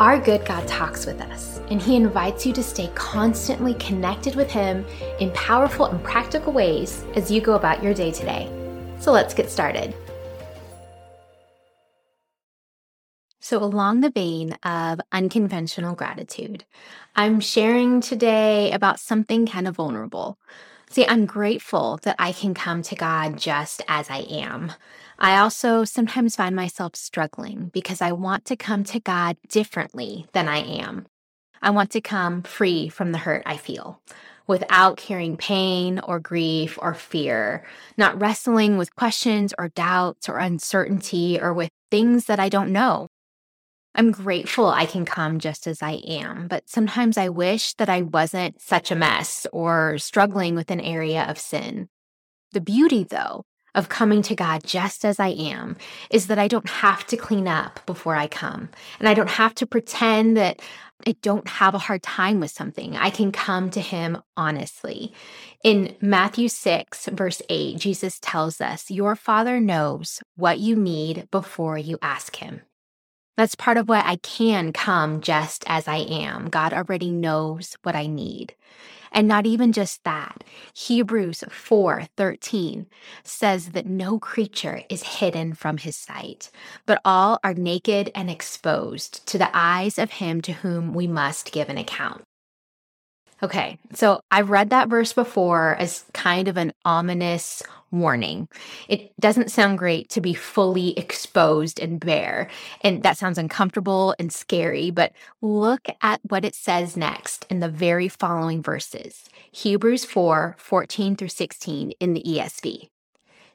Our good God talks with us, and He invites you to stay constantly connected with Him in powerful and practical ways as you go about your day today. So let's get started. So, along the vein of unconventional gratitude, I'm sharing today about something kind of vulnerable. See, I'm grateful that I can come to God just as I am. I also sometimes find myself struggling because I want to come to God differently than I am. I want to come free from the hurt I feel without carrying pain or grief or fear, not wrestling with questions or doubts or uncertainty or with things that I don't know. I'm grateful I can come just as I am, but sometimes I wish that I wasn't such a mess or struggling with an area of sin. The beauty, though, of coming to God just as I am is that I don't have to clean up before I come. And I don't have to pretend that I don't have a hard time with something. I can come to Him honestly. In Matthew 6, verse 8, Jesus tells us, Your Father knows what you need before you ask Him. That's part of why I can come just as I am. God already knows what I need. And not even just that. Hebrews 4:13 says that no creature is hidden from his sight, but all are naked and exposed to the eyes of him to whom we must give an account. Okay, so I've read that verse before as kind of an ominous warning. It doesn't sound great to be fully exposed and bare, and that sounds uncomfortable and scary, but look at what it says next in the very following verses Hebrews 4 14 through 16 in the ESV.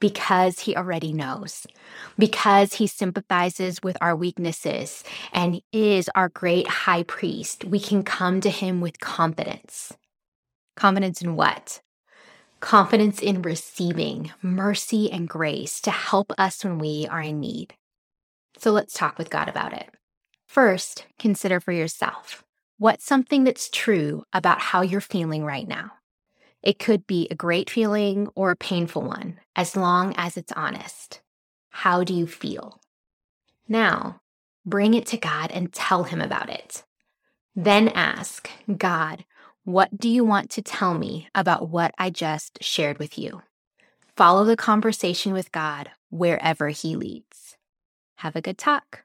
because he already knows, because he sympathizes with our weaknesses and is our great high priest, we can come to him with confidence. Confidence in what? Confidence in receiving mercy and grace to help us when we are in need. So let's talk with God about it. First, consider for yourself what's something that's true about how you're feeling right now. It could be a great feeling or a painful one, as long as it's honest. How do you feel? Now, bring it to God and tell Him about it. Then ask, God, what do you want to tell me about what I just shared with you? Follow the conversation with God wherever He leads. Have a good talk.